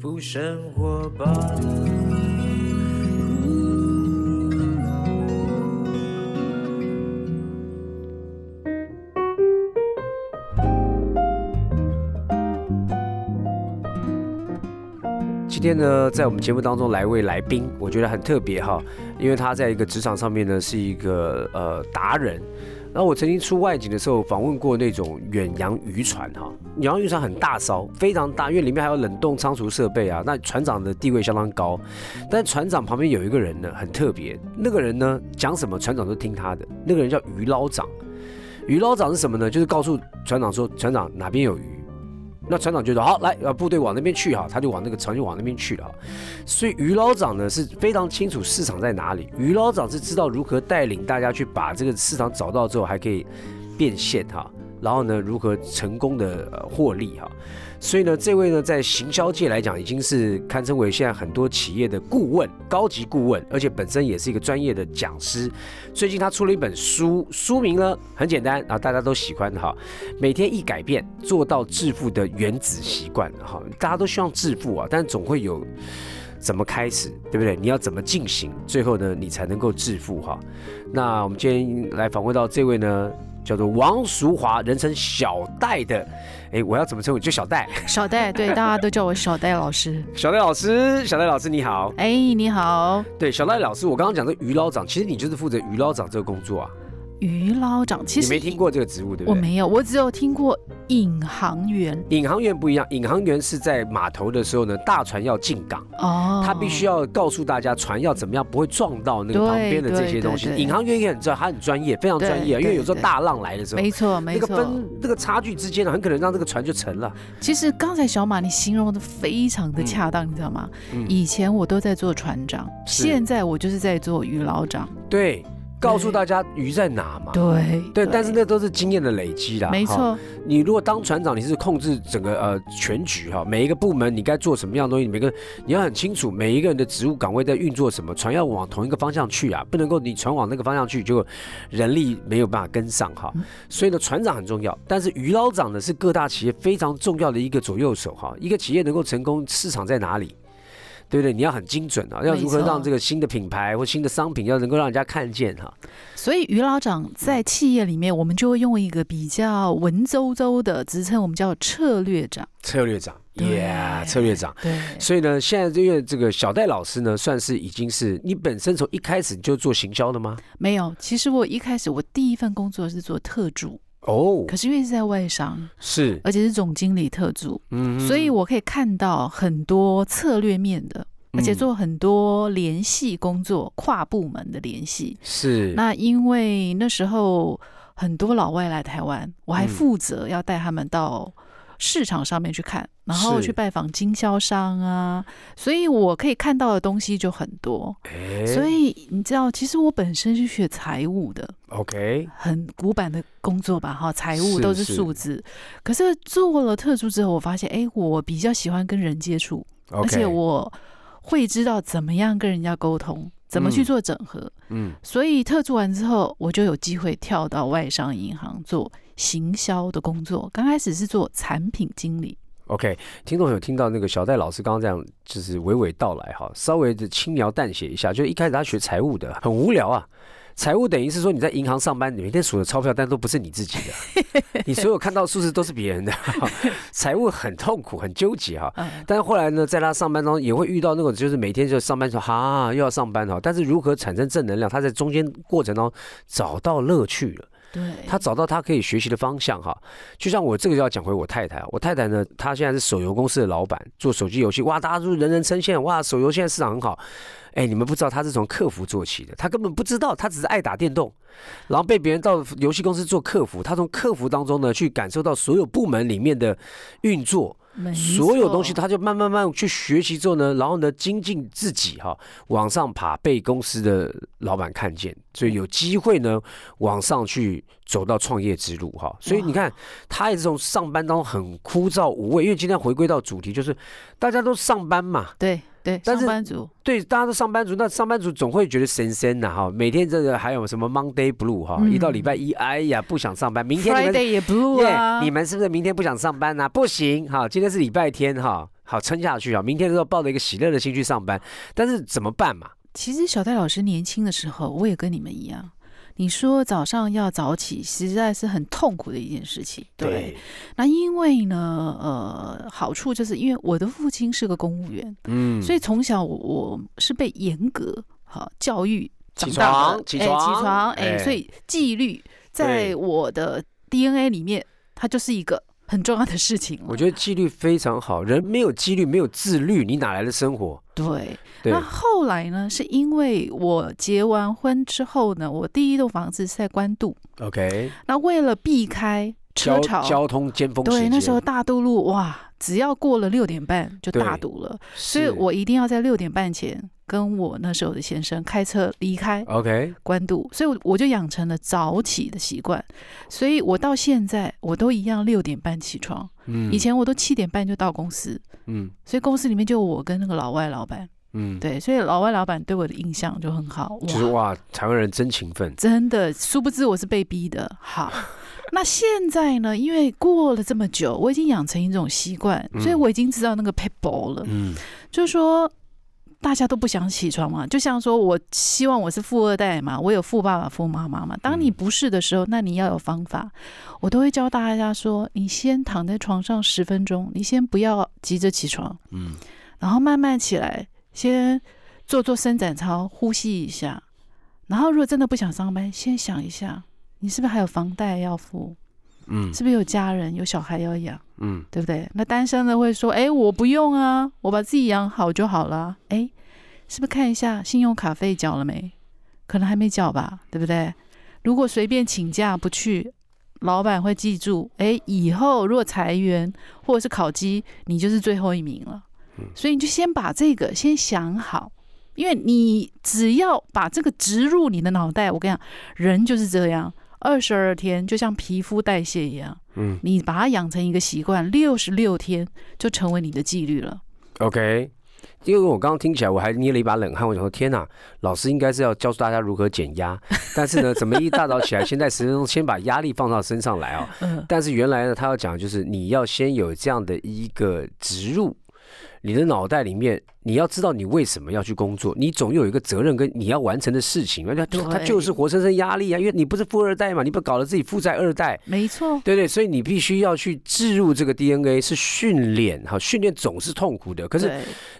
福生活吧。今天呢，在我们节目当中来一位来宾，我觉得很特别哈，因为他在一个职场上面呢是一个呃达人。然后我曾经出外景的时候访问过那种远洋渔船哈，远洋渔船很大艘，非常大，因为里面还有冷冻仓储设备啊。那船长的地位相当高，但船长旁边有一个人呢很特别，那个人呢讲什么船长都听他的，那个人叫鱼捞长。鱼捞长是什么呢？就是告诉船长说，船长哪边有鱼。那船长就说好，来，呃，部队往那边去哈，他就往那个船就往那边去了。所以于老长呢是非常清楚市场在哪里，于老长是知道如何带领大家去把这个市场找到之后，还可以变现哈。然后呢，如何成功的获利哈？所以呢，这位呢，在行销界来讲，已经是堪称为现在很多企业的顾问、高级顾问，而且本身也是一个专业的讲师。最近他出了一本书，书名呢很简单啊，大家都喜欢哈。每天一改变，做到致富的原子习惯哈。大家都希望致富啊，但总会有怎么开始，对不对？你要怎么进行，最后呢，你才能够致富哈？那我们今天来访问到这位呢？叫做王淑华，人称小戴的，哎，我要怎么称呼？就小戴。小戴，对，大家都叫我小戴老师。小戴老师，小戴老师你好。哎，你好。对，小戴老师，我刚刚讲的于老长，其实你就是负责于老长这个工作啊。鱼捞长，其实你没听过这个植物，对不对？我没有，我只有听过引航员。引航员不一样，引航员是在码头的时候呢，大船要进港，哦，他必须要告诉大家船要怎么样不会撞到那个旁边的这些东西。引航员也很知道，他很专业，非常专业，因为有时候大浪来的时候，没错，没错，那个分那个差距之间呢，很可能让这个船就沉了。其实刚才小马你形容的非常的恰当，你知道吗？以前我都在做船长，现在我就是在做鱼捞长。对。告诉大家鱼在哪嘛？对对，但是那都是经验的累积啦。没错，你如果当船长，你是控制整个呃全局哈，每一个部门你该做什么样的东西，每个你要很清楚每一个人的职务岗位在运作什么，船要往同一个方向去啊，不能够你船往那个方向去，就人力没有办法跟上哈。所以呢，船长很重要，但是鱼捞长呢是各大企业非常重要的一个左右手哈。一个企业能够成功，市场在哪里？对不对？你要很精准啊！要如何让这个新的品牌或新的商品要能够让人家看见哈？所以于老长在企业里面，我们就会用一个比较文绉绉的职称，我们叫策略长。策略长，Yeah，策略长。对。所以呢，现在因为这个小戴老师呢，算是已经是你本身从一开始就做行销的吗？没有，其实我一开始我第一份工作是做特助。哦，可是因为是在外商，是，而且是总经理特助，嗯，所以我可以看到很多策略面的，而且做很多联系工作，跨部门的联系。是，那因为那时候很多老外来台湾，我还负责要带他们到。市场上面去看，然后去拜访经销商啊，所以我可以看到的东西就很多。所以你知道，其实我本身是学财务的，OK，很古板的工作吧，哈，财务都是数字。可是做了特助之后，我发现，哎，我比较喜欢跟人接触，而且我会知道怎么样跟人家沟通。怎么去做整合？嗯，所以特助完之后，我就有机会跳到外商银行做行销的工作。刚开始是做产品经理。OK，听众有听到那个小戴老师刚刚这样，就是娓娓道来哈，稍微的轻描淡写一下，就一开始他学财务的，很无聊啊。财务等于是说你在银行上班，你每天数的钞票，但都不是你自己的，你所有看到数字都是别人的。财务很痛苦，很纠结哈。但是后来呢，在他上班中也会遇到那种，就是每天就上班说哈又要上班哈，但是如何产生正能量，他在中间过程中找到乐趣了。对，他找到他可以学习的方向哈，就像我这个要讲回我太太，我太太呢，她现在是手游公司的老板，做手机游戏，哇，大家都人人称羡，哇，手游现在市场很好，哎，你们不知道她是从客服做起的，她根本不知道，她只是爱打电动，然后被别人到游戏公司做客服，她从客服当中呢去感受到所有部门里面的运作。所有东西，他就慢慢慢去学习之后呢，然后呢精进自己哈，往上爬，被公司的老板看见，所以有机会呢往上去走到创业之路哈。所以你看，他也是从上班当中很枯燥无味，因为今天回归到主题，就是大家都上班嘛。对。对，上班族对，大家都上班族，那上班族总会觉得神神呐哈，每天这个还有什么 Monday Blue 哈，一到礼拜一，哎呀不想上班，明天 Friday 也 Blue 啊，你们是不是明天不想上班呐？不行哈，今天是礼拜天哈。好撑下去啊，明天的时候抱着一个喜乐的心去上班。但是怎么办嘛？其实小戴老师年轻的时候，我也跟你们一样。你说早上要早起，实在是很痛苦的一件事情。对，那因为呢，呃，好处就是因为我的父亲是个公务员，嗯，所以从小我是被严格好教育起床，起床，起床，哎，所以纪律在我的 DNA 里面，它就是一个。很重要的事情，我觉得纪律非常好。人没有纪律，没有自律，你哪来的生活？对。那后来呢？是因为我结完婚之后呢，我第一栋房子是在关渡。OK。那为了避开车潮、交通尖峰对，那时候大渡路哇，只要过了六点半就大堵了，所以我一定要在六点半前。跟我那时候的先生开车离开，OK，关渡，所以我就养成了早起的习惯，所以我到现在我都一样六点半起床，嗯，以前我都七点半就到公司，嗯，所以公司里面就我跟那个老外老板，嗯，对，所以老外老板对我的印象就很好，就是哇，台湾人真勤奋，真的，殊不知我是被逼的。好，那现在呢，因为过了这么久，我已经养成一种习惯，所以我已经知道那个 people 了，嗯，就是说。大家都不想起床嘛，就像说，我希望我是富二代嘛，我有富爸爸、富妈妈嘛。当你不是的时候，那你要有方法。我都会教大家说，你先躺在床上十分钟，你先不要急着起床，嗯，然后慢慢起来，先做做伸展操，呼吸一下。然后如果真的不想上班，先想一下，你是不是还有房贷要付？嗯，是不是有家人有小孩要养？嗯，对不对？那单身的会说：“哎，我不用啊，我把自己养好就好了。”哎，是不是看一下信用卡费缴了没？可能还没缴吧，对不对？如果随便请假不去，老板会记住。哎，以后如果裁员或者是考绩，你就是最后一名了。所以你就先把这个先想好，因为你只要把这个植入你的脑袋，我跟你讲，人就是这样。二十二天就像皮肤代谢一样，嗯，你把它养成一个习惯，六十六天就成为你的纪律了。OK，因为我刚刚听起来我还捏了一把冷汗，我想说天哪，老师应该是要教大家如何减压，但是呢，怎么一大早起来，先在十分钟先把压力放到身上来啊？嗯，但是原来呢，他要讲就是你要先有这样的一个植入，你的脑袋里面。你要知道你为什么要去工作，你总有一个责任跟你要完成的事情，而且他就是活生生压力啊，因为你不是富二代嘛，你不搞得自己负债二代，没错，对对，所以你必须要去置入这个 DNA 是训练哈，训练总是痛苦的，可是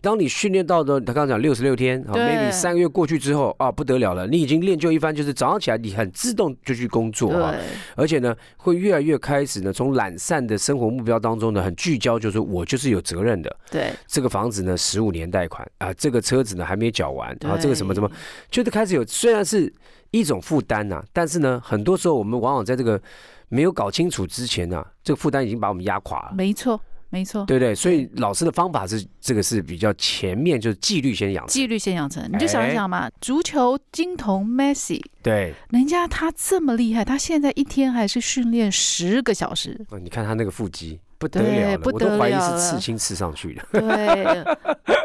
当你训练到的，他刚刚讲六十六天啊，maybe 三个月过去之后啊，不得了了，你已经练就一番，就是早上起来你很自动就去工作啊，而且呢会越来越开始呢，从懒散的生活目标当中呢，很聚焦，就是我就是有责任的，对，这个房子呢十五年。贷款啊，这个车子呢还没缴完，然后这个什么什么，就是开始有，虽然是一种负担呐，但是呢，很多时候我们往往在这个没有搞清楚之前呢，这个负担已经把我们压垮了。没错，没错，对对？所以老师的方法是这个是比较前面，就是纪律先养成，纪律先养成。你就想一想嘛，足球金童 Messi，对，人家他这么厉害，他现在一天还是训练十个小时。你看他那个腹肌。不得了了，我都怀疑是刺青刺上去的。对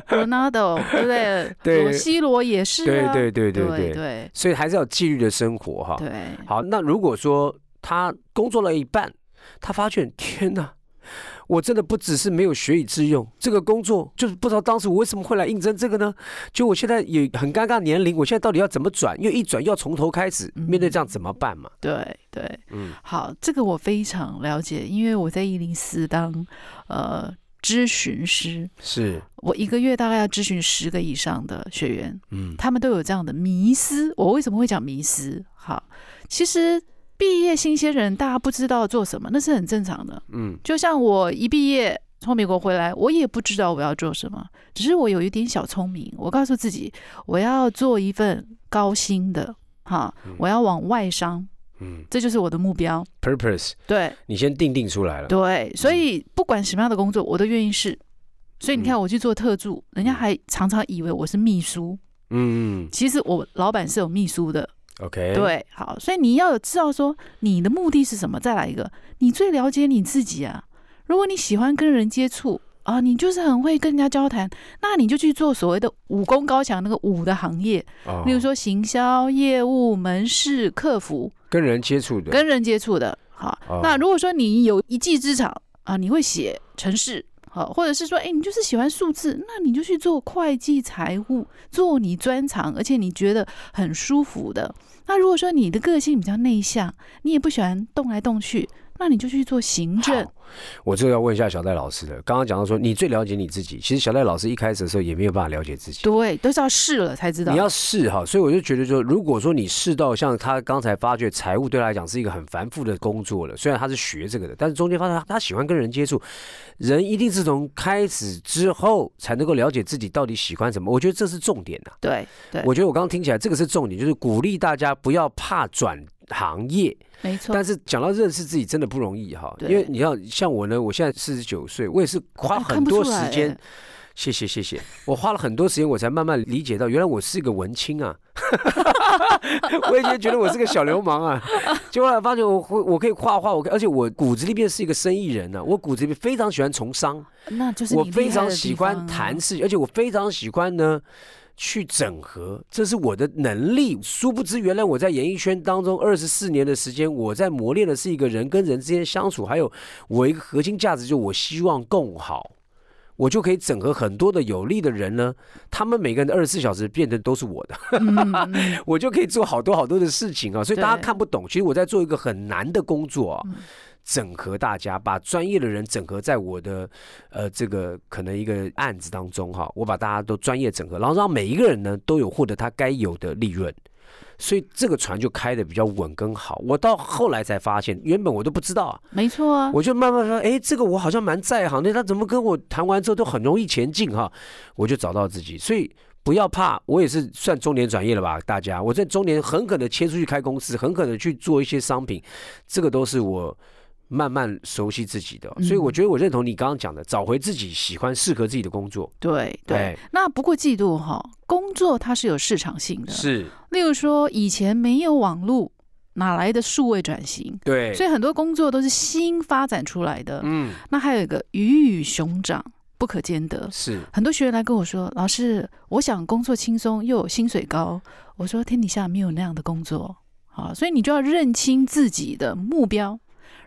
，Ronaldo，对不对？对，C 罗也是。对对对对对对。所以还是要纪律的生活哈。对。好，那如果说他工作了一半，他发现天哪！我真的不只是没有学以致用，这个工作就是不知道当时我为什么会来应征这个呢？就我现在也很尴尬年龄，我现在到底要怎么转？因为一转又要从头开始，面对这样怎么办嘛？对对，嗯，好，这个我非常了解，因为我在一零四当呃咨询师，是我一个月大概要咨询十个以上的学员，嗯，他们都有这样的迷思。我为什么会讲迷思？好，其实。毕业新鲜人，大家不知道做什么，那是很正常的。嗯，就像我一毕业从美国回来，我也不知道我要做什么，只是我有一点小聪明，我告诉自己，我要做一份高薪的，哈，我要往外商，嗯，这就是我的目标。Purpose，对，你先定定出来了。对，所以不管什么样的工作，我都愿意试。所以你看，我去做特助，人家还常常以为我是秘书。嗯，其实我老板是有秘书的。OK，对，好，所以你要有知道说你的目的是什么。再来一个，你最了解你自己啊。如果你喜欢跟人接触啊，你就是很会跟人家交谈，那你就去做所谓的武功高强那个武的行业，例如说行销、业务、门市、客服，跟人接触的，跟人接触的。好，那如果说你有一技之长啊，你会写程式。好，或者是说，哎，你就是喜欢数字，那你就去做会计财务，做你专长，而且你觉得很舒服的。那如果说你的个性比较内向，你也不喜欢动来动去。那你就去做行政。我这个要问一下小戴老师的。刚刚讲到说，你最了解你自己。其实小戴老师一开始的时候也没有办法了解自己。对，都是要试了才知道。你要试哈，所以我就觉得说，如果说你试到像他刚才发觉财务对他来讲是一个很繁复的工作了，虽然他是学这个的，但是中间发现他他喜欢跟人接触。人一定是从开始之后才能够了解自己到底喜欢什么。我觉得这是重点呐。对对，我觉得我刚刚听起来这个是重点，就是鼓励大家不要怕转行业。没错，但是讲到认识自己真的不容易哈，因为你要像我呢，我现在四十九岁，我也是花很多时间。谢谢谢谢，我花了很多时间，我才慢慢理解到，原来我是一个文青啊。我以前觉得我是个小流氓啊，结果来发现我会我可以画画，我而且我骨子里边是一个生意人呢，我骨子里面非常喜欢从商，那就是我非常喜欢谈事，而且我非常喜欢呢。去整合，这是我的能力。殊不知，原来我在演艺圈当中二十四年的时间，我在磨练的是一个人跟人之间相处，还有我一个核心价值，就我希望更好，我就可以整合很多的有利的人呢。他们每个人的二十四小时变成都是我的，我就可以做好多好多的事情啊。所以大家看不懂，其实我在做一个很难的工作啊。整合大家，把专业的人整合在我的呃这个可能一个案子当中哈，我把大家都专业整合，然后让每一个人呢都有获得他该有的利润，所以这个船就开的比较稳跟好。我到后来才发现，原本我都不知道啊，没错啊，我就慢慢说，哎，这个我好像蛮在行的，他怎么跟我谈完之后都很容易前进哈，我就找到自己，所以不要怕，我也是算中年转业了吧，大家，我在中年很可能切出去开公司，很可能去做一些商品，这个都是我。慢慢熟悉自己的，所以我觉得我认同你刚刚讲的，找回自己喜欢、适合自己的工作。对对，那不过嫉妒哈，工作它是有市场性的，是。例如说，以前没有网络，哪来的数位转型？对，所以很多工作都是新发展出来的。嗯，那还有一个鱼与熊掌不可兼得。是，很多学员来跟我说，老师，我想工作轻松又有薪水高。我说天底下没有那样的工作，好，所以你就要认清自己的目标。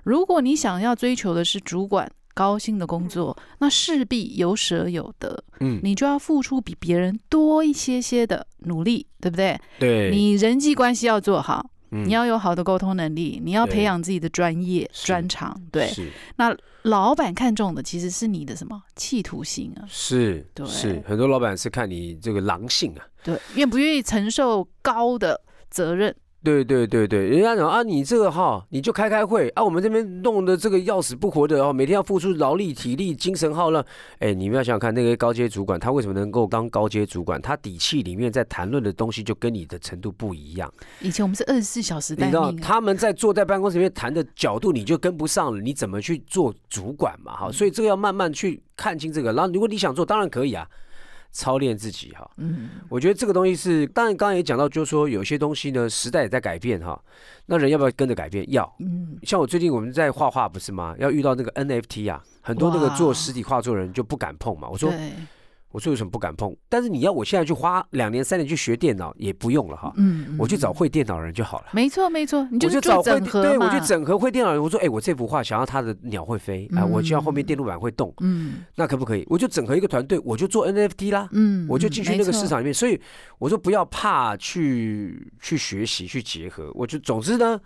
如果你想要追求的是主管高薪的工作，那势必有舍有得，嗯，你就要付出比别人多一些些的努力，对不对？对，你人际关系要做好，你要有好的沟通能力，你要培养自己的专业专长，对。那老板看重的其实是你的什么？企图心啊？是，对，是。很多老板是看你这个狼性啊，对，愿不愿意承受高的责任。对对对对，人家讲啊，你这个哈，你就开开会啊，我们这边弄的这个要死不活的哦，每天要付出劳力、体力、精神耗了。哎，你们要想想看，那个高阶主管他为什么能够当高阶主管？他底气里面在谈论的东西就跟你的程度不一样。以前我们是二十四小时待命，他们在坐在办公室里面谈的角度你就跟不上了，你怎么去做主管嘛？哈，所以这个要慢慢去看清这个。然后如果你想做，当然可以啊。操练自己哈，嗯，我觉得这个东西是，当然刚刚也讲到，就是说有些东西呢，时代也在改变哈，那人要不要跟着改变？要，嗯，像我最近我们在画画不是吗？要遇到那个 NFT 啊，很多那个做实体画作人就不敢碰嘛，我说。我说有什么不敢碰？但是你要我现在去花两年三年去学电脑也不用了哈。嗯，我去找会电脑人就好了。没错没错，你就找会对我去整合会电脑人。我说哎，我这幅画想要它的鸟会飞啊，我就要后面电路板会动。嗯，那可不可以？我就整合一个团队，我就做 NFT 啦。嗯，我就进去那个市场里面。所以我说不要怕去去学习去结合。我就总之呢，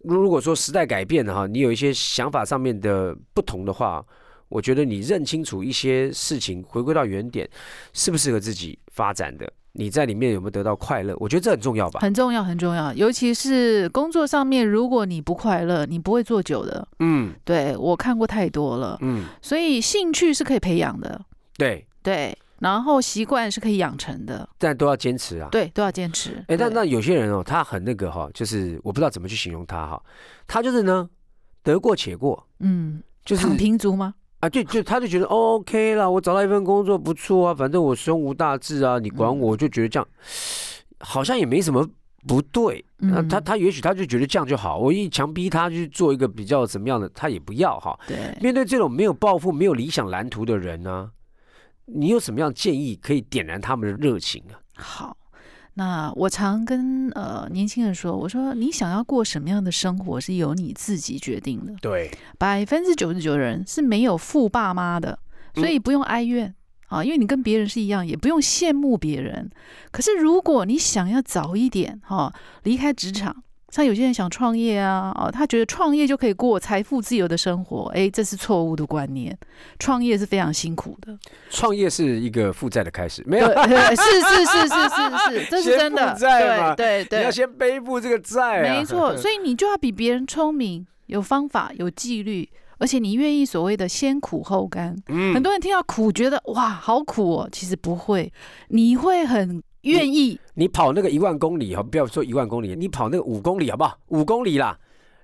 如果说时代改变了哈，你有一些想法上面的不同的话。我觉得你认清楚一些事情，回归到原点，适不适合自己发展的？你在里面有没有得到快乐？我觉得这很重要吧。很重要，很重要。尤其是工作上面，如果你不快乐，你不会做久的。嗯，对我看过太多了。嗯，所以兴趣是可以培养的。对对，然后习惯是可以养成的，但都要坚持啊。对，都要坚持。哎，但那有些人哦，他很那个哈，就是我不知道怎么去形容他哈，他就是呢，得过且过。嗯，就是躺平族吗？啊，就就他就觉得 OK 了，我找到一份工作不错啊，反正我胸无大志啊，你管我，我就觉得这样好像也没什么不对。那他他也许他就觉得这样就好，我一强逼他去做一个比较怎么样的，他也不要哈。对，面对这种没有抱负、没有理想蓝图的人呢，你有什么样建议可以点燃他们的热情啊？好。那我常跟呃年轻人说，我说你想要过什么样的生活是由你自己决定的。对，百分之九十九的人是没有富爸妈的，所以不用哀怨啊，因为你跟别人是一样，也不用羡慕别人。可是如果你想要早一点哈离开职场。像有些人想创业啊，哦，他觉得创业就可以过财富自由的生活，哎，这是错误的观念。创业是非常辛苦的，创业是一个负债的开始，没有？是是是是是是，这是真的。对对对，你要先背负这个债，没错。所以你就要比别人聪明，有方法，有纪律，而且你愿意所谓的先苦后甘。嗯，很多人听到苦，觉得哇，好苦哦。其实不会，你会很。愿意你跑那个一万公里哈，不要说一万公里，你跑那个五公里好不好？五公里啦，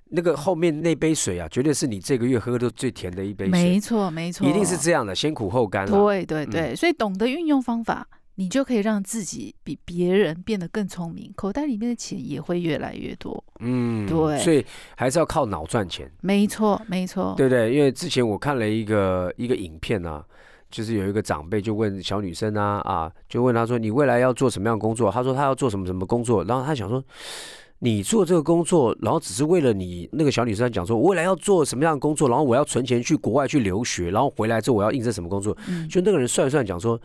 那个后面那杯水啊，绝对是你这个月喝的最甜的一杯水。没错，没错，一定是这样的，先苦后甘。对对对，所以懂得运用方法，你就可以让自己比别人变得更聪明，口袋里面的钱也会越来越多。嗯，对，所以还是要靠脑赚钱。没错，没错，对不对？因为之前我看了一个一个影片啊。就是有一个长辈就问小女生啊啊，就问她说：“你未来要做什么样的工作？”她说：“她要做什么什么工作。”然后她想说：“你做这个工作，然后只是为了你那个小女生讲说，我未来要做什么样的工作？然后我要存钱去国外去留学，然后回来之后我要应征什么工作？”就那个人算一算讲说：“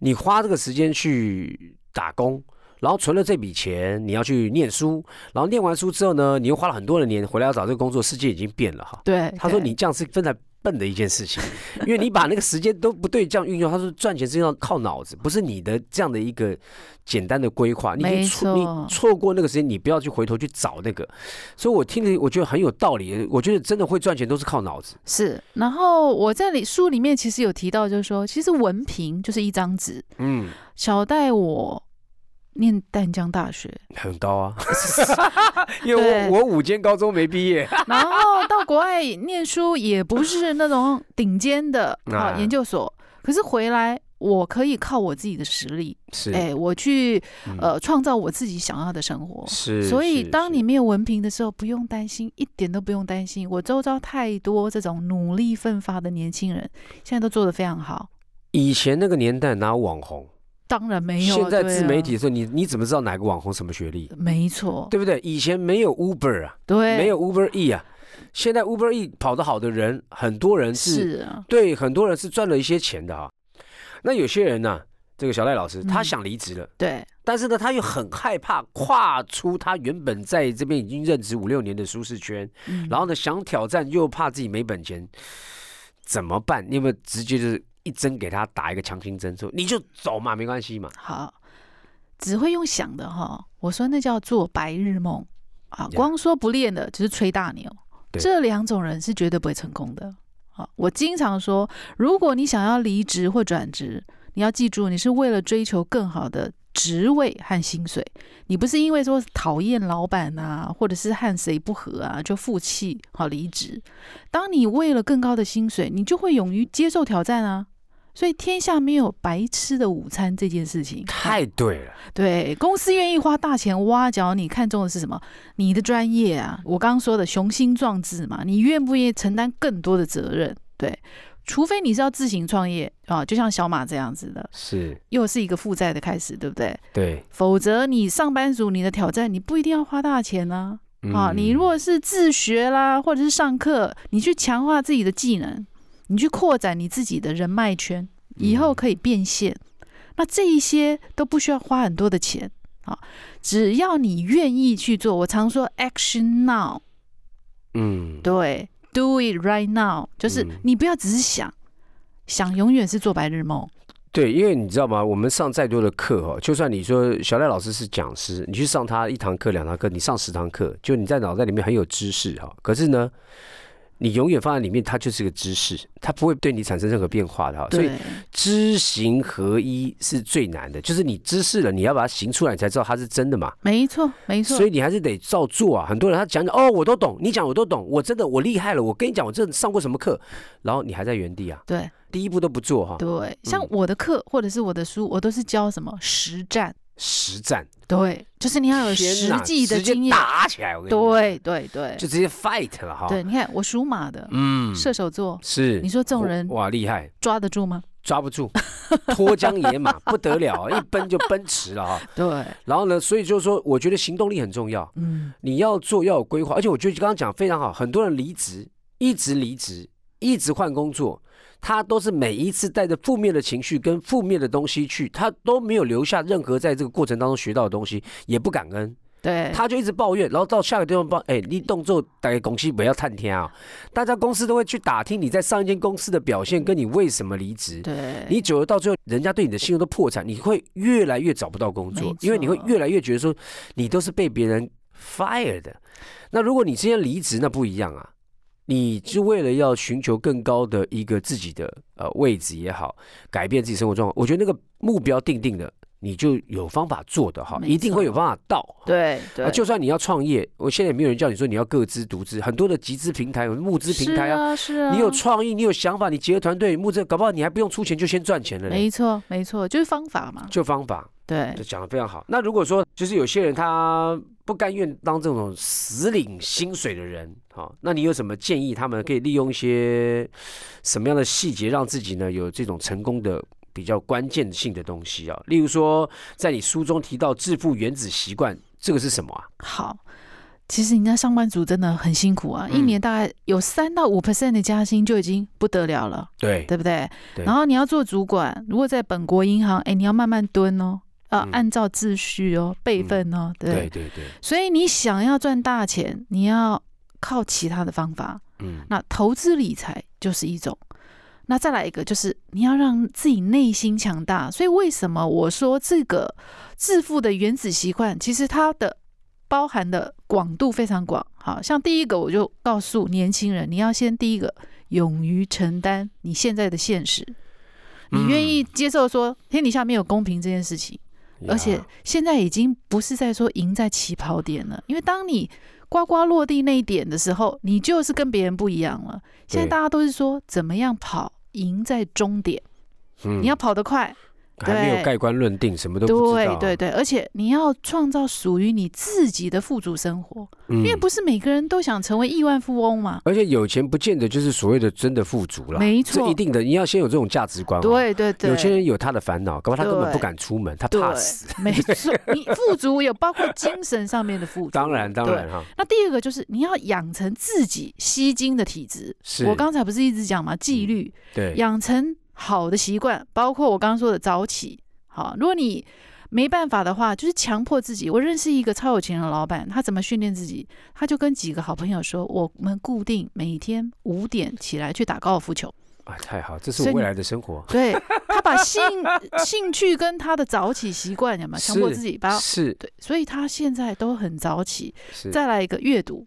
你花这个时间去打工，然后存了这笔钱，你要去念书，然后念完书之后呢，你又花了很多的年回来要找这个工作，世界已经变了哈。”对，他说：“你这样是分在。”笨的一件事情，因为你把那个时间都不对这样运用。他说赚钱是要靠脑子，不是你的这样的一个简单的规划。没错，你错过那个时间，你不要去回头去找那个。所以我听了，我觉得很有道理。我觉得真的会赚钱都是靠脑子。是，然后我在里书里面其实有提到，就是说，其实文凭就是一张纸。嗯，小戴我。念淡江大学。很高啊，因为我我五间高中没毕业，然后到国外念书也不是那种顶尖的 啊。研究所，可是回来我可以靠我自己的实力，是。哎，我去呃创造我自己想要的生活，是。所以当你没有文凭的时候，不用担心，一点都不用担心。我周遭太多这种努力奋发的年轻人，现在都做得非常好。以前那个年代哪有网红？当然没有。现在自媒体的时候，你你怎么知道哪个网红什么学历？没错，对不对？以前没有 Uber 啊，对，没有 Uber E 啊。现在 Uber E 跑得好的人，很多人是，啊，对，很多人是赚了一些钱的啊。那有些人呢，这个小赖老师他想离职了，对，但是呢，他又很害怕跨出他原本在这边已经任职五六年的舒适圈，然后呢，想挑战又怕自己没本钱，怎么办？你有没有直接就是？一针给他打一个强心针，说你就走嘛，没关系嘛。好，只会用想的哈。我说那叫做白日梦啊，光说不练的只是吹大牛。这两种人是绝对不会成功的。好，我经常说，如果你想要离职或转职，你要记住，你是为了追求更好的职位和薪水，你不是因为说讨厌老板啊，或者是和谁不和啊就负气好离职。当你为了更高的薪水，你就会勇于接受挑战啊。所以天下没有白吃的午餐这件事情太对了。对，公司愿意花大钱挖角你，看中的是什么？你的专业啊，我刚刚说的雄心壮志嘛，你愿不愿意承担更多的责任？对，除非你是要自行创业啊，就像小马这样子的，是又是一个负债的开始，对不对？对，否则你上班族你的挑战，你不一定要花大钱呢。啊，你如果是自学啦，或者是上课，你去强化自己的技能。你去扩展你自己的人脉圈，以后可以变现。那这一些都不需要花很多的钱啊，只要你愿意去做。我常说 action now，嗯，对，do it right now，就是你不要只是想，想永远是做白日梦。对，因为你知道吗？我们上再多的课哈，就算你说小赖老师是讲师，你去上他一堂课、两堂课，你上十堂课，就你在脑袋里面很有知识哈。可是呢？你永远放在里面，它就是个知识，它不会对你产生任何变化的哈。所以知行合一是最难的，就是你知识了，你要把它行出来，你才知道它是真的嘛。没错，没错。所以你还是得照做啊。很多人他讲讲哦，我都懂，你讲我都懂，我真的我厉害了。我跟你讲，我这上过什么课，然后你还在原地啊。对，第一步都不做哈。对，像我的课或者是我的书，我都是教什么实战。实战。对，就是你要有实际的经验，打起来，我跟你对对对，就直接 fight 了哈。对，你看我属马的，嗯，射手座。是，你说这种人哇厉害，抓得住吗？抓不住，脱缰野马 不得了，一奔就奔驰了哈。对，然后呢，所以就是说，我觉得行动力很重要，嗯，你要做要有规划，而且我觉得刚刚讲非常好，很多人离职，一直离职。一直换工作，他都是每一次带着负面的情绪跟负面的东西去，他都没有留下任何在这个过程当中学到的东西，也不感恩。对，他就一直抱怨，然后到下个地方报，哎，你动作大概公司不要探听啊，大家公司都会去打听你在上一间公司的表现，跟你为什么离职。对，你久了到最后，人家对你的信用都破产，你会越来越找不到工作，因为你会越来越觉得说你都是被别人 fire 的。那如果你今天离职，那不一样啊，你是为了要寻求更高的一个自己的呃位置也好，改变自己生活状况，我觉得那个目标定定的。你就有方法做的哈，一定会有方法到。对对，就算你要创业，我现在也没有人叫你说你要各资独资，很多的集资平台、募资平台啊，是啊，你有创意，你有想法，你结合团队募资，搞不好你还不用出钱就先赚钱了。没错，没错，就是方法嘛。就方法，对，就讲的非常好。那如果说就是有些人他不甘愿当这种死领薪水的人，好，那你有什么建议？他们可以利用一些什么样的细节，让自己呢有这种成功的？比较关键性的东西啊，例如说，在你书中提到致富原子习惯，这个是什么啊？好，其实你那上班族真的很辛苦啊，一年大概有三到五 percent 的加薪就已经不得了了，对对不对？然后你要做主管，如果在本国银行，哎，你要慢慢蹲哦，要按照秩序哦，备份哦，对对对。所以你想要赚大钱，你要靠其他的方法，嗯，那投资理财就是一种。那再来一个，就是你要让自己内心强大。所以为什么我说这个致富的原子习惯，其实它的包含的广度非常广。好像第一个，我就告诉年轻人，你要先第一个勇于承担你现在的现实，你愿意接受说天底下没有公平这件事情，而且现在已经不是在说赢在起跑点了，因为当你呱呱落地那一点的时候，你就是跟别人不一样了。现在大家都是说怎么样跑。赢在终点，你要跑得快。还没有盖棺论定，什么都不知道。对对对，而且你要创造属于你自己的富足生活，因为不是每个人都想成为亿万富翁嘛。而且有钱不见得就是所谓的真的富足了，没错，一定的。你要先有这种价值观。对对对，有钱人有他的烦恼，搞不好他根本不敢出门，他怕死。没错，你富足有包括精神上面的富足。当然当然哈。那第二个就是你要养成自己吸金的体质。是我刚才不是一直讲嘛？纪律，对，养成好的习惯，包括我刚刚说的早起。好，如果你没办法的话，就是强迫自己。我认识一个超有钱的老板，他怎么训练自己？他就跟几个好朋友说：“我们固定每天五点起来去打高尔夫球。”啊，太好，这是我未来的生活。对他把兴 兴趣跟他的早起习惯，有没有强迫自己？把是对，所以他现在都很早起。再来一个阅读，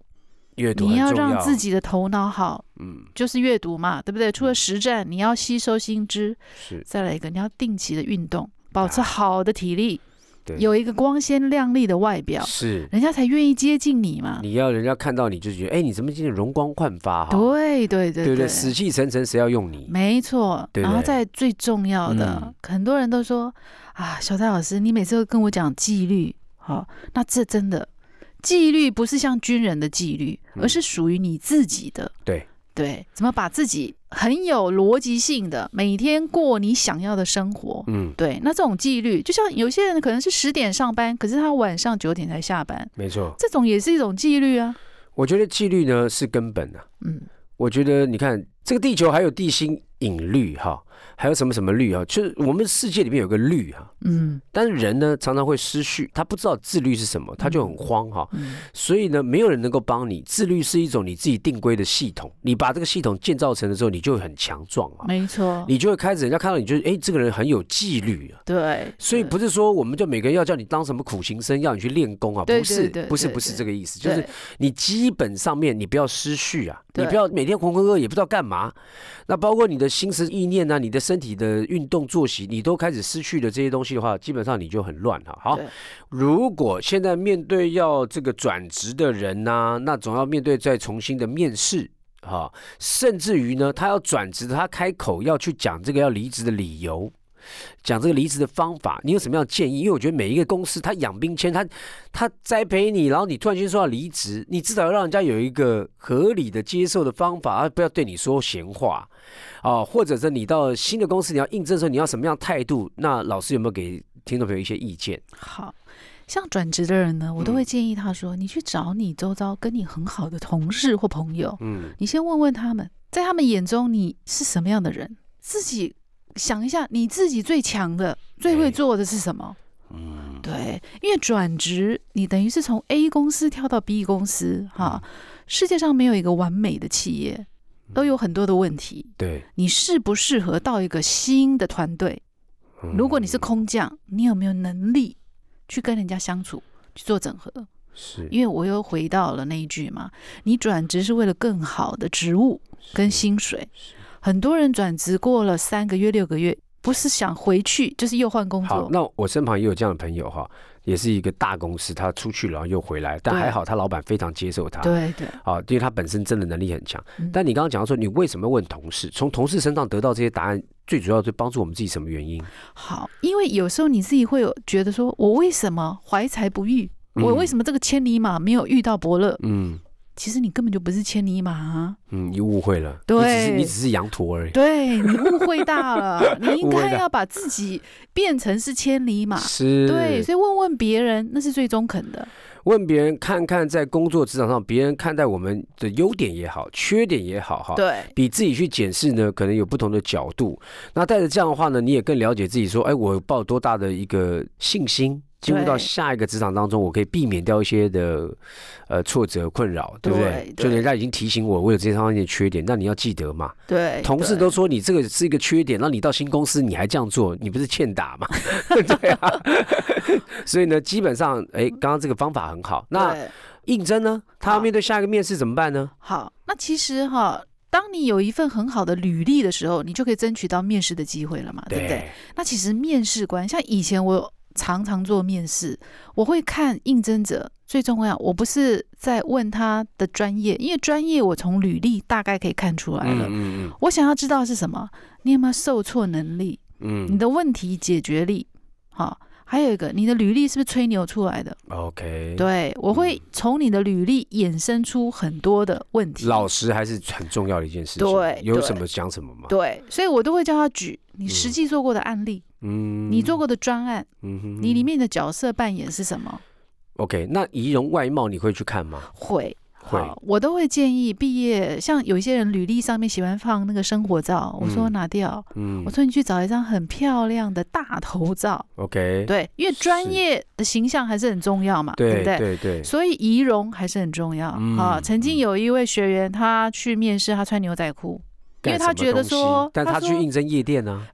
阅读你要让自己的头脑好，嗯，就是阅读嘛，对不对？除了实战，你要吸收新知。是，再来一个，你要定期的运动。保持好的体力，对有一个光鲜亮丽的外表，是人家才愿意接近你嘛。你要人家看到你就觉得，哎，你怎么今天容光焕发？哈，对对对，对对，死气沉沉，谁要用你？没错。然后在最重要的，很多人都说啊，小蔡老师，你每次都跟我讲纪律，好，那这真的纪律不是像军人的纪律，而是属于你自己的。对。对，怎么把自己很有逻辑性的每天过你想要的生活？嗯，对，那这种纪律，就像有些人可能是十点上班，可是他晚上九点才下班，没错，这种也是一种纪律啊。我觉得纪律呢是根本啊。嗯，我觉得你看这个地球还有地心引力哈。还有什么什么律啊？就是我们世界里面有个律啊，嗯，但是人呢常常会失序，他不知道自律是什么，他就很慌哈，所以呢，没有人能够帮你。自律是一种你自己定规的系统，你把这个系统建造成的时候，你就会很强壮啊，没错，你就会开始人家看到你就是哎，这个人很有纪律啊，对，所以不是说我们就每个人要叫你当什么苦行僧，要你去练功啊，不是，不是，不是这个意思，就是你基本上面你不要失序啊，你不要每天浑浑噩也不知道干嘛，那包括你的心思意念啊，你的身体的运动作息，你都开始失去了这些东西的话，基本上你就很乱哈。好，如果现在面对要这个转职的人呢，那总要面对再重新的面试哈，甚至于呢，他要转职，他开口要去讲这个要离职的理由。讲这个离职的方法，你有什么样的建议？因为我觉得每一个公司，他养兵千，他他栽培你，然后你突然间说要离职，你至少要让人家有一个合理的接受的方法，而不要对你说闲话啊，或者是你到新的公司你要应征的时候，你要什么样态度？那老师有没有给听众朋友一些意见？好像转职的人呢，我都会建议他说，你去找你周遭跟你很好的同事或朋友，嗯，你先问问他们。在他们眼中你是什么样的人？自己想一下，你自己最强的、最会做的是什么？嗯，对，因为转职，你等于是从 A 公司跳到 B 公司，哈，世界上没有一个完美的企业，都有很多的问题。对，你适不适合到一个新的团队？如果你是空降，你有没有能力去跟人家相处，去做整合？是，因为我又回到了那一句嘛，你转职是为了更好的职务跟薪水。很多人转职过了三个月、六个月。不是想回去，就是又换工作。好，那我身旁也有这样的朋友哈，也是一个大公司，他出去然后又回来，但还好他老板非常接受他。对对。啊，因为他本身真的能力很强。但你刚刚讲到说，你为什么问同事？从同事身上得到这些答案，最主要是帮助我们自己什么原因？好，因为有时候你自己会有觉得说，我为什么怀才不遇？我为什么这个千里马没有遇到伯乐？嗯。其实你根本就不是千里马，嗯，你误会了，对，你只是羊驼而已，对你误会大了，你应该要把自己变成是千里马，是，对，所以问问别人那是最中肯的，问别人看看在工作职场上别人看待我们的优点也好，缺点也好，哈，对，比自己去检视呢，可能有不同的角度，那带着这样的话呢，你也更了解自己，说，哎，我抱多大的一个信心。进入到下一个职场当中，我可以避免掉一些的呃挫折困扰，对不对？就人家已经提醒我，我有这方面的缺点，那你要记得嘛。对，同事都说你这个是一个缺点，那你到新公司你还这样做，你不是欠打吗？对啊。所以呢，基本上，哎，刚刚这个方法很好。那应征呢？他要面对下一个面试怎么办呢？好，那其实哈，当你有一份很好的履历的时候，你就可以争取到面试的机会了嘛，对不对？那其实面试官像以前我。常常做面试，我会看应征者。最重要，我不是在问他的专业，因为专业我从履历大概可以看出来了。嗯嗯嗯。我想要知道是什么，你有没有受挫能力？嗯。你的问题解决力，好。还有一个，你的履历是不是吹牛出来的？OK。对，我会从你的履历衍生出很多的问题。老实还是很重要的一件事情。对。有什么讲什么吗？对，所以我都会叫他举你实际做过的案例。嗯，你做过的专案，嗯哼，你里面的角色扮演是什么？OK，那仪容外貌你会去看吗？会，会，我都会建议毕业，像有一些人履历上面喜欢放那个生活照，我说拿掉，嗯，我说你去找一张很漂亮的大头照，OK，对，因为专业的形象还是很重要嘛，对不对？对对，所以仪容还是很重要。好，曾经有一位学员，他去面试，他穿牛仔裤。因为他觉得说，但他去应征夜店呢，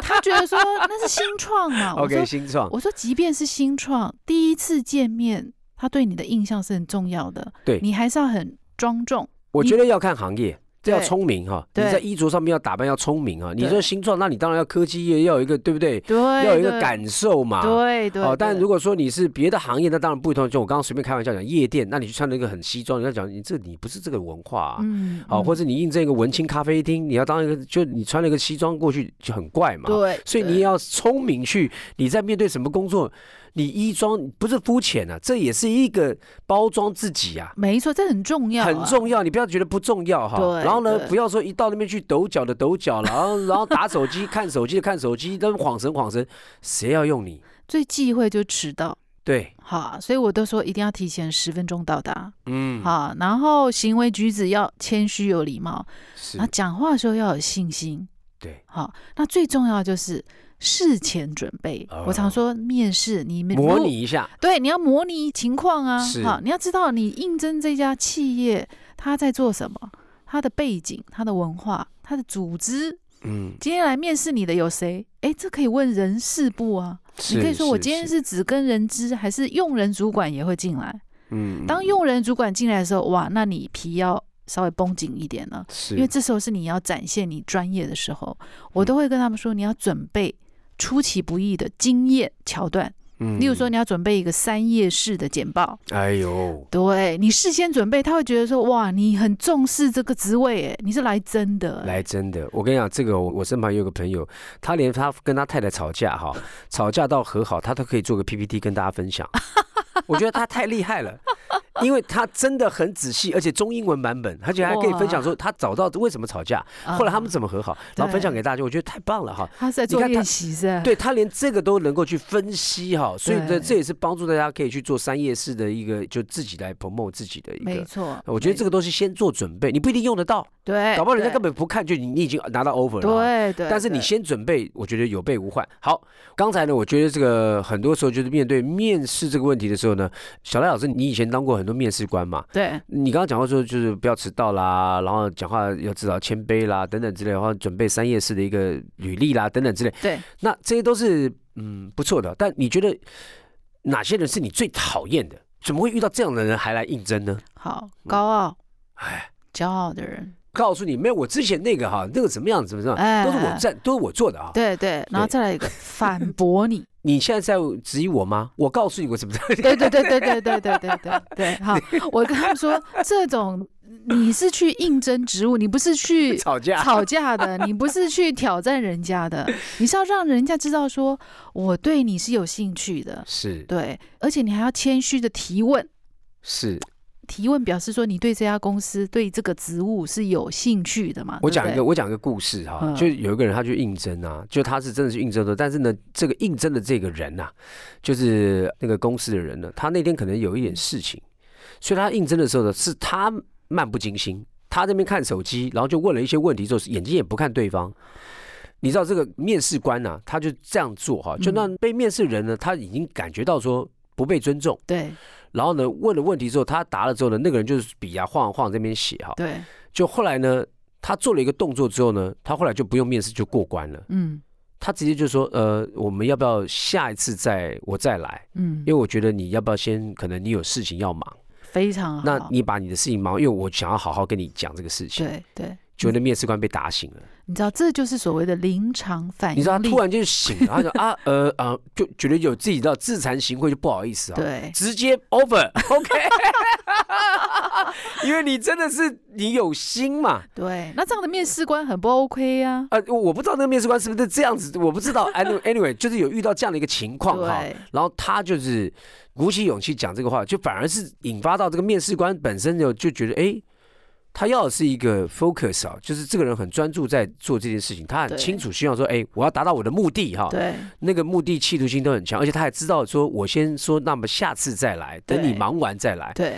他觉得说那是新创嘛。OK，新创。我说，即便是新创，第一次见面，他对你的印象是很重要的。对，你还是要很庄重。我觉得要看行业。这要聪明哈，你在衣着上面要打扮要聪明啊。你说新创，那你当然要科技业要有一个对不对？对，要有一个感受嘛。对对。哦，但如果说你是别的行业，那当然不同。就我刚刚随便开玩笑讲夜店，那你去穿了一个很西装，人家讲你这你不是这个文化。嗯。好，或者你印证一个文青咖啡厅，你要当一个就你穿了一个西装过去就很怪嘛。对。所以你也要聪明去，你在面对什么工作？你衣装不是肤浅啊，这也是一个包装自己啊。没错，这很重要，很重要。你不要觉得不重要哈。对。然后呢，不要说一到那边去抖脚的抖脚了，然后然后打手机 看手机的看手机，都晃神晃神，谁要用你？最忌讳就迟到。对。好，所以我都说一定要提前十分钟到达。嗯。好，然后行为举止要谦虚有礼貌。是。那讲话的时候要有信心。对。好，那最重要就是。事前准备，我常说面试你模拟一下，对，你要模拟情况啊，好，你要知道你应征这家企业他在做什么，他的背景、他的文化、他的组织，嗯，今天来面试你的有谁？哎，这可以问人事部啊，你可以说我今天是只跟人资，还是用人主管也会进来？嗯，当用人主管进来的时候，哇，那你皮要稍微绷紧一点了，因为这时候是你要展现你专业的时候，我都会跟他们说，你要准备。出其不意的经验桥段，嗯，例如说你要准备一个三页式的简报，哎呦，对你事先准备，他会觉得说哇，你很重视这个职位，哎，你是来真的，来真的。我跟你讲，这个我身旁有个朋友，他连他跟他太太吵架哈，吵架到和好，他都可以做个 PPT 跟大家分享。我觉得他太厉害了。因为他真的很仔细，而且中英文版本，而且还可以分享说他找到为什么吵架，后来他们怎么和好，然后分享给大家，我觉得太棒了哈。他在做练习是对他连这个都能够去分析哈，所以这这也是帮助大家可以去做三页式的一个，就自己来 promote 自己的一个。没错，我觉得这个东西先做准备，你不一定用得到，对，搞不好人家根本不看，就你你已经拿到 offer 了，对对。但是你先准备，我觉得有备无患。好，刚才呢，我觉得这个很多时候就是面对面试这个问题的时候呢，小赖老师，你以前当过很多面试官嘛？对，你刚刚讲话说就是不要迟到啦，然后讲话要至少谦卑啦，等等之类，然后准备三页式的一个履历啦，等等之类。对，那这些都是嗯不错的。但你觉得哪些人是你最讨厌的？怎么会遇到这样的人还来应征呢？好，高傲，哎，骄傲的人。告诉你，没有我之前那个哈，那个怎么样怎么样，都是我在，都是我做的啊。对对，然后再来一个反驳你。你现在在质疑我吗？我告诉你，我怎么对对对对对对对对对对对。好，我跟他们说，这种你是去应征职务，你不是去吵架吵架的，你不是去挑战人家的，你是要让人家知道说我对你是有兴趣的，是对，而且你还要谦虚的提问，是。提问表示说你对这家公司对这个职务是有兴趣的嘛？我讲一个，我讲一个故事哈，就有一个人他去应征啊，就他是真的是应征的，但是呢，这个应征的这个人呐，就是那个公司的人呢，他那天可能有一点事情，所以他应征的时候呢，是他漫不经心，他这边看手机，然后就问了一些问题之后，眼睛也不看对方。你知道这个面试官呢，他就这样做哈，就让被面试人呢，他已经感觉到说不被尊重。对。然后呢，问了问题之后，他答了之后呢，那个人就是笔啊晃晃这边写哈。对。就后来呢，他做了一个动作之后呢，他后来就不用面试就过关了。嗯。他直接就说：“呃，我们要不要下一次再我再来？嗯，因为我觉得你要不要先，可能你有事情要忙。非常好。那你把你的事情忙，因为我想要好好跟你讲这个事情。对对。就那面试官被打醒了。你知道，这就是所谓的临场反应。你知道，他突然就醒了，他说啊，呃啊，就觉得有自己的自惭形秽，就不好意思啊，对，直接 over，OK，因为你真的是你有心嘛。对，那这样的面试官很不 OK 呀。呃，我不知道那个面试官是不是这样子，我不知道。Anyway，就是有遇到这样的一个情况哈，然后他就是鼓起勇气讲这个话，就反而是引发到这个面试官本身就就觉得哎。他要的是一个 focus 啊，就是这个人很专注在做这件事情，他很清楚希望说，哎，我要达到我的目的哈。对，那个目的企图心都很强，而且他还知道说，我先说，那么下次再来，等你忙完再来。对，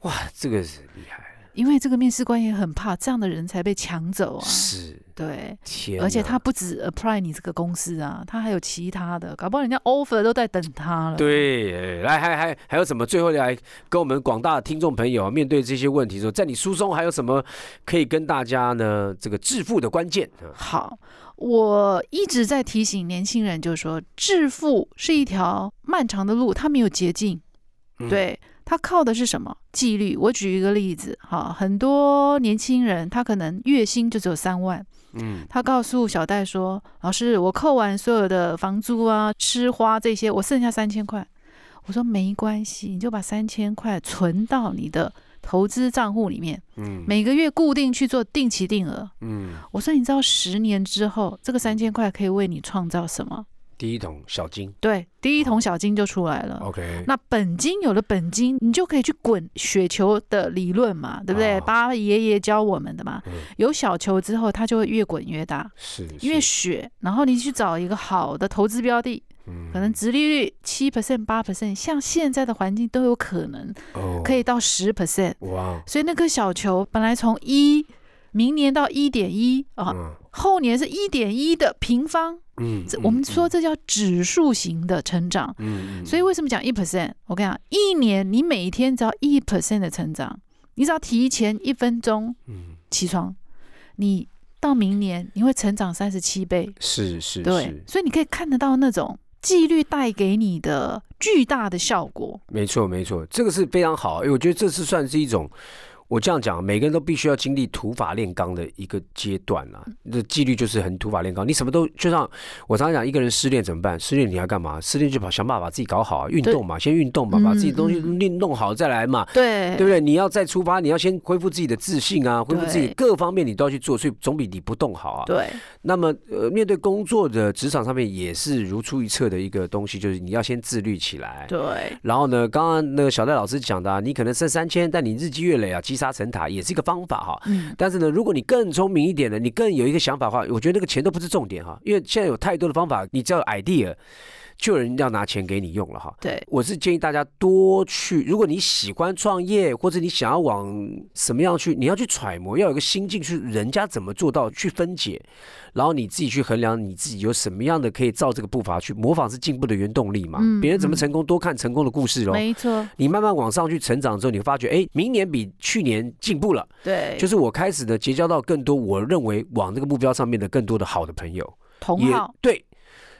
哇，这个是厉害。因为这个面试官也很怕这样的人才被抢走啊。是，对，而且他不止 apply 你这个公司啊，他还有其他的，搞不好人家 offer 都在等他了。对，来，还还还有什么？最后来跟我们广大的听众朋友面对这些问题的时候，在你书中还有什么可以跟大家呢？这个致富的关键。好，我一直在提醒年轻人，就是说致富是一条漫长的路，它没有捷径。对。他靠的是什么纪律？我举一个例子，哈，很多年轻人他可能月薪就只有三万，嗯，他告诉小戴说：“老师，我扣完所有的房租啊、吃花这些，我剩下三千块。”我说：“没关系，你就把三千块存到你的投资账户里面，嗯，每个月固定去做定期定额，嗯。”我说：“你知道十年之后，这个三千块可以为你创造什么？”第一桶小金，对，第一桶小金就出来了。OK，那本金有了本金，你就可以去滚雪球的理论嘛，对不对？八爷爷教我们的嘛。有小球之后，它就会越滚越大。是，因为雪，然后你去找一个好的投资标的，可能殖利率七 percent、八 percent，像现在的环境都有可能，可以到十 percent。哇！所以那颗小球本来从一，明年到一点一啊，后年是一点一的平方。嗯，我们说这叫指数型的成长。嗯所以为什么讲一 percent？我跟你讲，一年你每一天只要一 percent 的成长，你只要提前一分钟起床，你到明年你会成长三十七倍。是是，对，所以你可以看得到那种纪律带给你的巨大的效果。没错没错，这个是非常好，因为我觉得这是算是一种。我这样讲，每个人都必须要经历土法炼钢的一个阶段啦。这纪律就是很土法炼钢，你什么都就像我常常讲，一个人失恋怎么办？失恋你要干嘛？失恋就跑想办法把自己搞好啊，运动嘛，先运动嘛，把自己东西弄弄好再来嘛。对，对不对？你要再出发，你要先恢复自己的自信啊，恢复自己各方面你都要去做，所以总比你不动好啊。对。那么呃，面对工作的职场上面也是如出一辙的一个东西，就是你要先自律起来。对。然后呢，刚刚那个小戴老师讲的，你可能剩三千，但你日积月累啊，积沙成塔，也是一个方法哈。嗯。但是呢，如果你更聪明一点呢，你更有一个想法的话，我觉得那个钱都不是重点哈，因为现在有太多的方法，你只要 idea。就有人要拿钱给你用了哈。对，我是建议大家多去，如果你喜欢创业，或者你想要往什么样去，你要去揣摩，要有个心境去，人家怎么做到，去分解，然后你自己去衡量你自己有什么样的可以照这个步伐去模仿，是进步的原动力嘛。别人怎么成功，多看成功的故事喽。没错。你慢慢往上去成长之后，你会发觉，哎，明年比去年进步了。对。就是我开始的结交到更多，我认为往这个目标上面的更多的好的朋友。同好。对。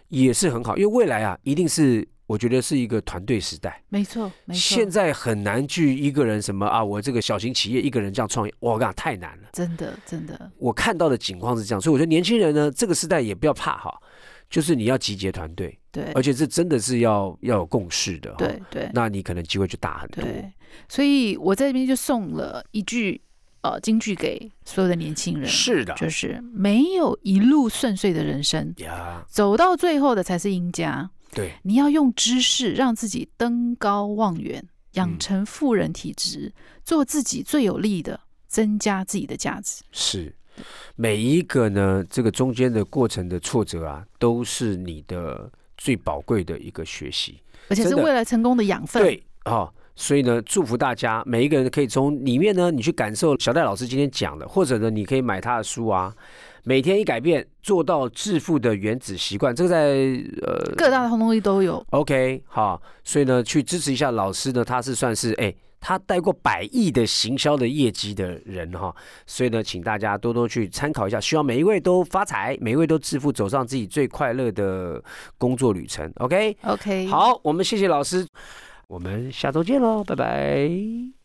也是很好，因为未来啊，一定是我觉得是一个团队时代。没错，没错。现在很难去一个人什么啊，我这个小型企业一个人这样创业，我讲太难了。真的，真的。我看到的情况是这样，所以我觉得年轻人呢，这个时代也不要怕哈，就是你要集结团队，对，而且这真的是要要有共识的，对对。那你可能机会就大很多。所以我在这边就送了一句。呃，京剧给所有的年轻人是的，就是没有一路顺遂的人生，走到最后的才是赢家。对，你要用知识让自己登高望远，养成富人体质，做自己最有利的，增加自己的价值。是，每一个呢，这个中间的过程的挫折啊，都是你的最宝贵的一个学习，而且是为了成功的养分。对，哦。所以呢，祝福大家每一个人可以从里面呢，你去感受小戴老师今天讲的，或者呢，你可以买他的书啊。每天一改变，做到致富的原子习惯，这个在呃各大通东西都有。OK，好，所以呢，去支持一下老师呢，他是算是哎，他带过百亿的行销的业绩的人哈。所以呢，请大家多多去参考一下，希望每一位都发财，每一位都致富，走上自己最快乐的工作旅程。OK，OK，好，我们谢谢老师。我们下周见喽，拜拜。